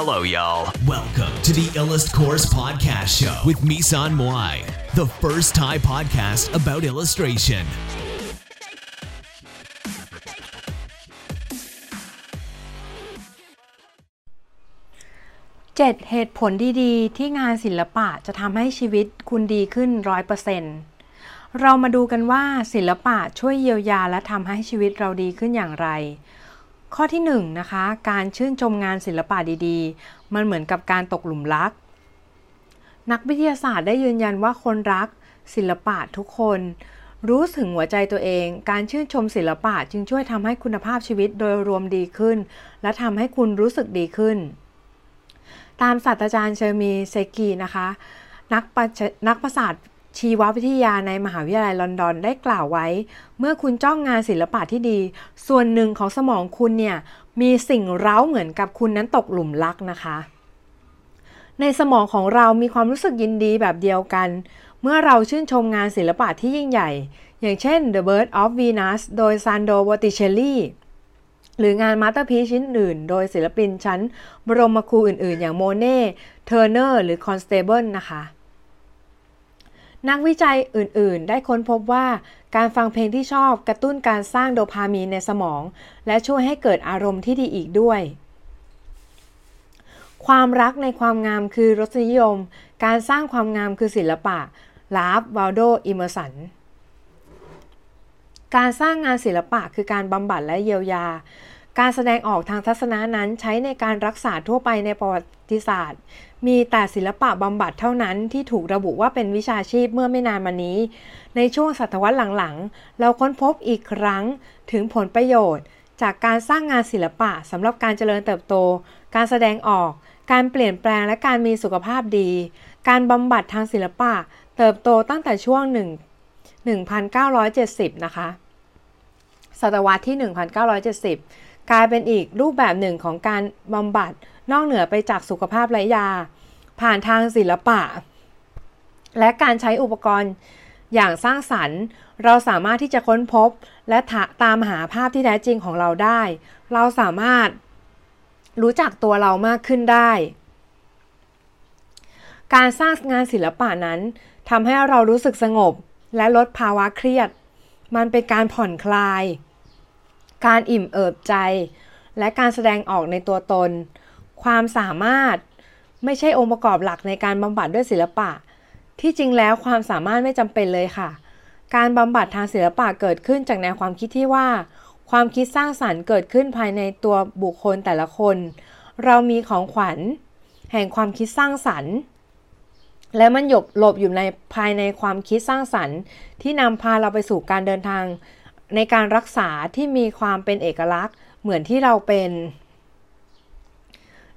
Hello, y'all. Welcome to the Illust Course Podcast Show with Misan Moai, the first Thai podcast about illustration. 7เหตุผลดีๆ ที่งานศิลปะจะทำให้ชีวิตคุณดีขึ้น100%เรามาดูกันว่าศิลปะช่วยเยียวยาและทำให้ชีวิตเราดีขึ้นอย่างไร ข้อที่1 นะคะ การชื่นชมงานศิลปะดีๆ มันเหมือนกับการตกหลุมรัก นักวิทยาศาสตร์ได้ยืนยันว่าคนรักศิลปะทุกคน รู้ถึงหัวใจตัวเอง การชื่นชมศิลปะจึงช่วยทำให้คุณภาพชีวิตโดยรวมดีขึ้น และทำให้คุณรู้สึกดีขึ้น ตามศาสตราจารย์เซเมียร์ เซกีนะคะ นักประนักประสาท ชีววิทยาในมหาวิทยาลัยลอนดอนได้กล่าวไว้ เมื่อคุณจ้องงานศิลปะที่ดี ส่วนหนึ่งของสมองคุณเนี่ยมีสิ่งเร้าเหมือนกับคุณนั้นตกหลุมรักนะคะ ในสมองของเรามีความรู้สึกยินดีแบบเดียวกัน เมื่อเราชื่นชมงานศิลปะที่ยิ่งใหญ่ อย่างเช่น The Birth of Venus โดยซานโดร บอตติเชลลีหรืองาน masterpiece ชิ้นอื่น โดยศิลปินชั้น บรมครูอื่น ๆ อย่างโมเน่เทอร์เนอร์หรือคอนสเตเบิลนะคะ นักวิจัยอื่น ๆ ได้ค้นพบว่า การฟังเพลงที่ชอบกระตุ้นการสร้างโดพามีนในสมอง และช่วยให้เกิดอารมณ์ที่ดีอีกด้วย ความรักในความงามคือรสนิยม การสร้างความงามคือศิลปะ ราล์ฟวอลโด เอเมอร์สัน การสร้างงานศิลปะคือการบำบัดและเยียวยา การแสดงออกทางทัศนะนั้นใช้ในการรักษาทั่วไปในประวัติศาสตร์ มีแต่ศิลปะบำบัดเท่านั้นที่ถูกระบุว่าเป็นวิชาชีพเมื่อไม่นานมานี้ ในช่วงศตวรรษหลังๆ เราค้นพบอีกครั้งถึงผลประโยชน์ จากการสร้างงานศิลปะสำหรับการเจริญเติบโต การแสดงออก การเปลี่ยนแปลงและการมีสุขภาพดี การบำบัดทางศิลปะ เติบโตตั้งแต่ช่วง 1 1970 นะคะ ศตวรรษที่ 1970 กลายเป็นอีกรูปแบบหนึ่งของการบำบัดนอกเหนือไปจากสุขภาพและยา ผ่านทางศิลปะ และการใช้อุปกรณ์อย่างสร้างสรรค์ เราสามารถที่จะค้นพบและตามหาภาพที่แท้จริงของเราได้ เราสามารถรู้จักตัวเรามากขึ้นได้ การสร้างงานศิลปะนั้นทำให้เรารู้สึกสงบ และลดภาวะเครียด มันเป็นการผ่อนคลาย การอิ่มเอิบใจ และการแสดงออกในตัวตน ความสามารถไม่ใช่องค์ประกอบหลักในการบำบัดด้วยศิลปะ ที่จริงแล้วความสามารถไม่จำเป็นเลยค่ะ การบำบัดทางศิลปะเกิดขึ้นจากแนวความคิดที่ว่า ความคิดสร้างสรรค์เกิดขึ้นภายในตัวบุคคลแต่ละคน เรามีของขวัญ แห่งความคิดสร้างสรรค์ และมันหยบหลบอยู่ในภายในความคิดสร้างสรรค์ ที่นำพาเราไปสู่การเดินทาง ในการรักษาที่มีความเป็นเอกลักษณ์เหมือนที่เราเป็น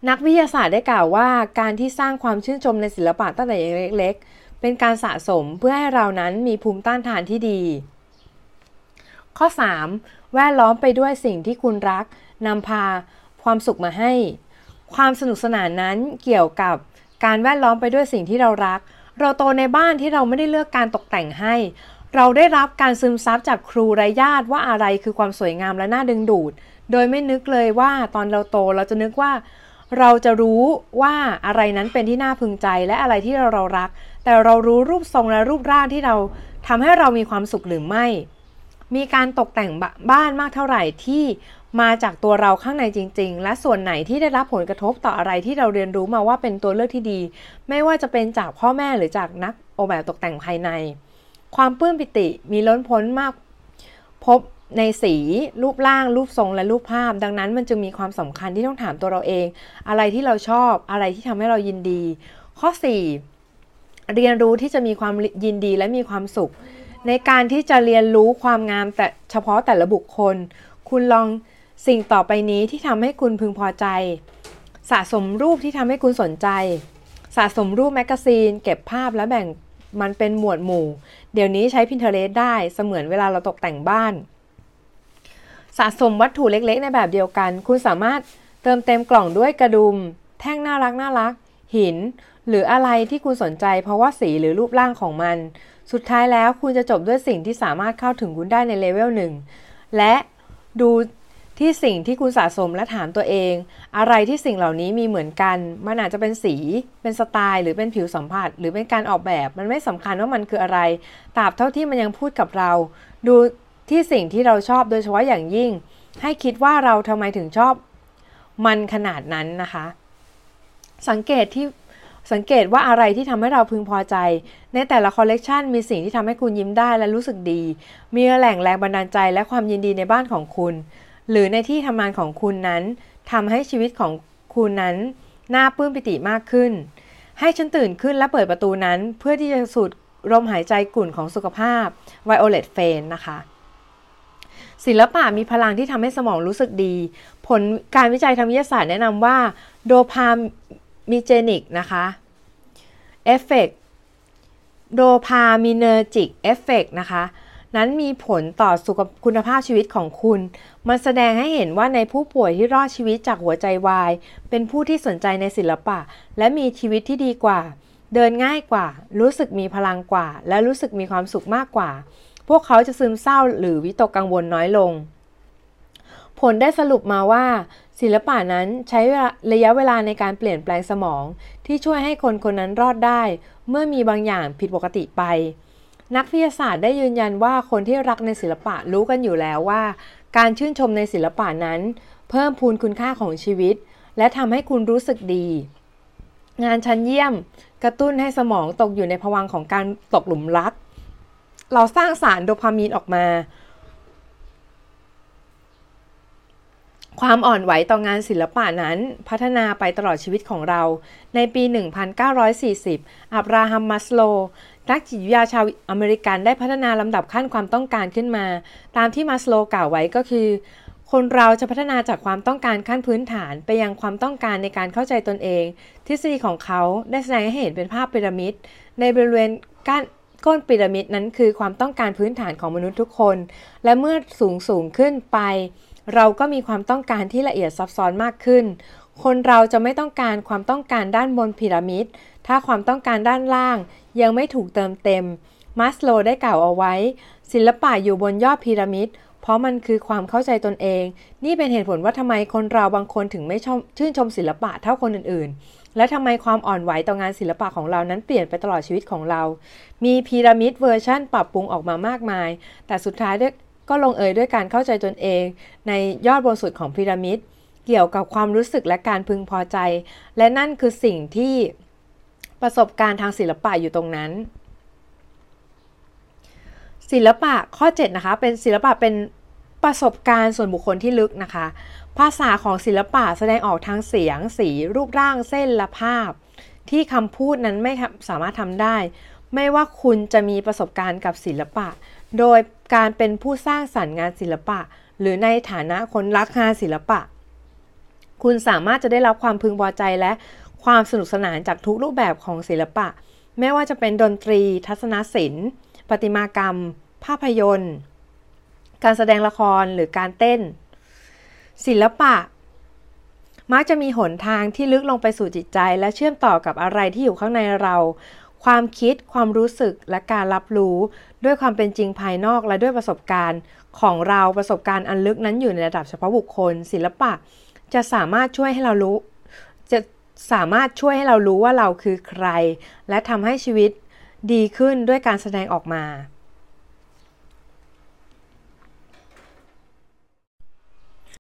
นักวิทยาศาสตร์ได้กล่าวว่า การที่สร้างความชื่นชมในศิลปะตั้งแต่ยังเล็ก ๆ เป็นการสะสมเพื่อให้เรานั้นมีภูมิต้านทานที่ดี ข้อ 3. แวดล้อมไปด้วยสิ่งที่คุณรักนำพาความสุขมาให้ ความสนุกสนานนั้นเกี่ยวกับการแวดล้อมไปด้วยสิ่งที่เรารัก เราโตในบ้านที่เราไม่ได้เลือกการตกแต่งให้ เราได้รับการซึมซับจากครูและญาติว่าอะไรคือความสวยงามและน่าดึงดูด โดยไม่นึกเลยว่าตอนเราโตเราจะนึกว่า เราจะรู้ว่าอะไรนั้นเป็นที่น่าพึงใจและอะไรที่เราเรารัก แต่เรารู้รูปทรงและรูปร่างที่เราทำให้เรามีความสุขหรือไม่ มีการตกแต่งบ้านมากเท่าไหร่ที่มาจากตัวเราข้างในจริง ๆ และส่วนไหนที่ได้รับผลกระทบต่ออะไรที่เราเรียนรู้มาว่าเป็นตัวเลือกที่ดี ไม่ว่าจะเป็นจากพ่อแม่หรือจากนักออกแบบตกแต่งภายใน ความปลื้มปิติมีล้นพ้นมากพบในสีรูปร่าง รูปทรงและรูปภาพ ดังนั้นมันจึงมีความสำคัญที่ต้องถามตัวเราเอง อะไรที่เราชอบอะไรที่ทำให้เรายินดี ข้อ 4 เรียนรู้ที่จะมีความยินดีและมีความสุข ในการที่จะเรียนรู้ความงามแต่เฉพาะแต่ละบุคคล คุณลองสิ่งต่อไปนี้ที่ทำให้คุณพึงพอใจ สะสมรูปที่ทำให้คุณสนใจ สะสมรูป magazine เก็บภาพและแบ่ง มันเป็นหมวดหมู่ เดี๋ยวนี้ใช้ Pinterest ได้เสมือนเวลาเราตกแต่งบ้าน สะสมวัตถุเล็กๆ ในแบบเดียวกัน คุณสามารถเติมเต็มกล่องด้วยกระดุม แท่งน่ารักน่ารัก หิน หรืออะไรที่คุณสนใจ เพราะว่าสีหรือรูปร่างของมัน สุดท้ายแล้วคุณจะจบด้วยสิ่งที่สามารถเข้าถึงคุณได้ในเลเวลหนึ่งและดู ที่สิ่งที่คุณสะสมและถามตัวเอง อะไรที่สิ่งเหล่านี้มีเหมือนกัน มันอาจจะเป็นสี เป็นสไตล์ หรือเป็นผิวสัมผัส หรือเป็นการออกแบบ มันไม่สำคัญว่ามันคืออะไรตราบเท่าที่มันยังพูดกับเรา ดูที่สิ่งที่เราชอบโดยเฉพาะอย่างยิ่ง ให้คิดว่าเราทำไมถึงชอบ มันขนาดนั้นนะคะ สังเกตที่สังเกตว่าอะไรที่ทำให้เราพึงพอใจ ในแต่ละคอลเลกชันมีสิ่งที่ทำให้คุณยิ้มได้และรู้สึกดี มีแหล่งแรงบันดาลใจและความยินดีในบ้านของคุณ หรือในที่ทำงานของคุณนั้นทำให้ชีวิตของคุณนั้นน่าปลื้มปิติมากขึ้น ให้ฉันตื่นขึ้นและเปิดประตูนั้น เพื่อที่จะสูดลมหายใจกลิ่นของสุขภาพไวโอเล็ตเฟนนะคะศิลปะมีพลังที่ทำให้สมองรู้สึกดี ผลการวิจัยทางวิทยาศาสตร์แนะนำว่า dopamigenic นะคะ effect dopaminergic effect นะคะ นั้นมีผลต่อสุขคุณภาพชีวิตของคุณ มันแสดงให้เห็นว่าในผู้ป่วยที่รอดชีวิตจากหัวใจวาย เป็นผู้ที่สนใจในศิลปะ และมีชีวิตที่ดีกว่า เดินง่ายกว่า รู้สึกมีพลังกว่า และรู้สึกมีความสุขมากกว่า พวกเขาจะซึมเศร้าหรือวิตกกังวลน้อยลง ผลได้สรุปมาว่า ศิลปะนั้นใช้ระยะเวลาในการเปลี่ยนแปลงสมอง ที่ช่วยให้คนคนนั้นรอดได้ เมื่อมีบางอย่างผิดปกติไป นักวิทยาศาสตร์ได้ยืนยันว่าคนที่รักในศิลปะรู้กันอยู่แล้วว่า การชื่นชมในศิลปะนั้น เพิ่มพูนคุณค่าของชีวิต และทำให้คุณรู้สึกดี งานชั้นเยี่ยม กระตุ้นให้สมองตกอยู่ในภวังของการตกหลุมรัก เราสร้างสารโดพามีนออกมา ความอ่อนไหวต่องานศิลปะนั้น พัฒนาไปตลอดชีวิตของเรา ในปี 1940 อับราฮัม มัสโล นักจิตวิทยาชาวอเมริกันได้พัฒนาลำดับขั้นความต้องการขึ้นมา ตามที่มัสโลกล่าวไว้ก็คือ คนเราจะพัฒนาจากความต้องการขั้นพื้นฐานไปยังความต้องการในการเข้าใจตนเอง ทฤษฎีของเขาได้แสดงให้เห็นเป็นภาพพีระมิดในบริเวณก้านก้นพีระมิดนั้นคือความต้องการพื้นฐานของมนุษย์ทุกคน และเมื่อสูงสูงขึ้นไป เราก็มีความต้องการที่ละเอียดซับซ้อนมากขึ้น คนเราจะไม่ต้องการความต้องการด้านบนพีระมิด ถ้าความต้องการด้านล่าง ยังไม่ถูกเติมเต็ม มัสโลได้กล่าวเอาไว้ ศิลปะอยู่บนยอดพีระมิด เพราะมันคือความเข้าใจตนเอง นี่เป็นเหตุผลว่าทำไมคนเราบางคนถึงไม่ชชื่นชมศิลปะเท่าคนอื่นๆ และทำไมความอ่อนไหวต่องานศิลปะของเรานั้นเปลี่ยนไปตลอดชีวิตของเรา มีพีระมิดเวอร์ชั่นปรับปรุงออกมามากมาย แต่สุดท้ายด้วยก็ลงเอยด้วยการเข้าใจตนเอง ในยอดบนสุดของพีระมิด เกี่ยวกับความรู้สึกและการพึงพอใจ และนั่นคือสิ่งที่ประสบการณ์ทางศิลปะอยู่ตรงนั้น ศิลปะข้อ 7 นะคะ เป็นศิลปะเป็นประสบการณ์ส่วนบุคคลที่ลึกนะคะ ภาษาของศิลปะแสดงออกทางเสียง สีรูปร่างเส้นและภาพ ที่คำพูดนั้นไม่สามารถทำได้ ไม่ว่าคุณจะมีประสบการณ์กับศิลปะ โดยการเป็นผู้สร้างสรรค์งานศิลปะ หรือในฐานะคนรักงานศิลปะ คุณสามารถจะได้รับความพึงพอใจและความสนุกสนานจากทุกรูปแบบของศิลปะ ไม่ว่าจะเป็นดนตรี ทัศนศิลป์ประติมากรรม ภาพยนตร์ การแสดงละครหรือการเต้น ศิลปะ มักจะมีหนทางที่ลึกลงไปสู่จิตใจ และเชื่อมต่อกับอะไรที่อยู่ข้างในเรา ความคิด ความรู้สึกและการรับรู้ ด้วยความเป็นจริงภายนอกและด้วยประสบการณ์ของเราประสบการณ์อันลึกนั้นอยู่ในระดับเฉพาะบุคคล ศิลปะ จะสามารถช่วยให้เรารู้ จะสามารถช่วยให้เรารู้ว่าเราคือใคร และทำให้ชีวิตดีขึ้นด้วยการแสดงออกมา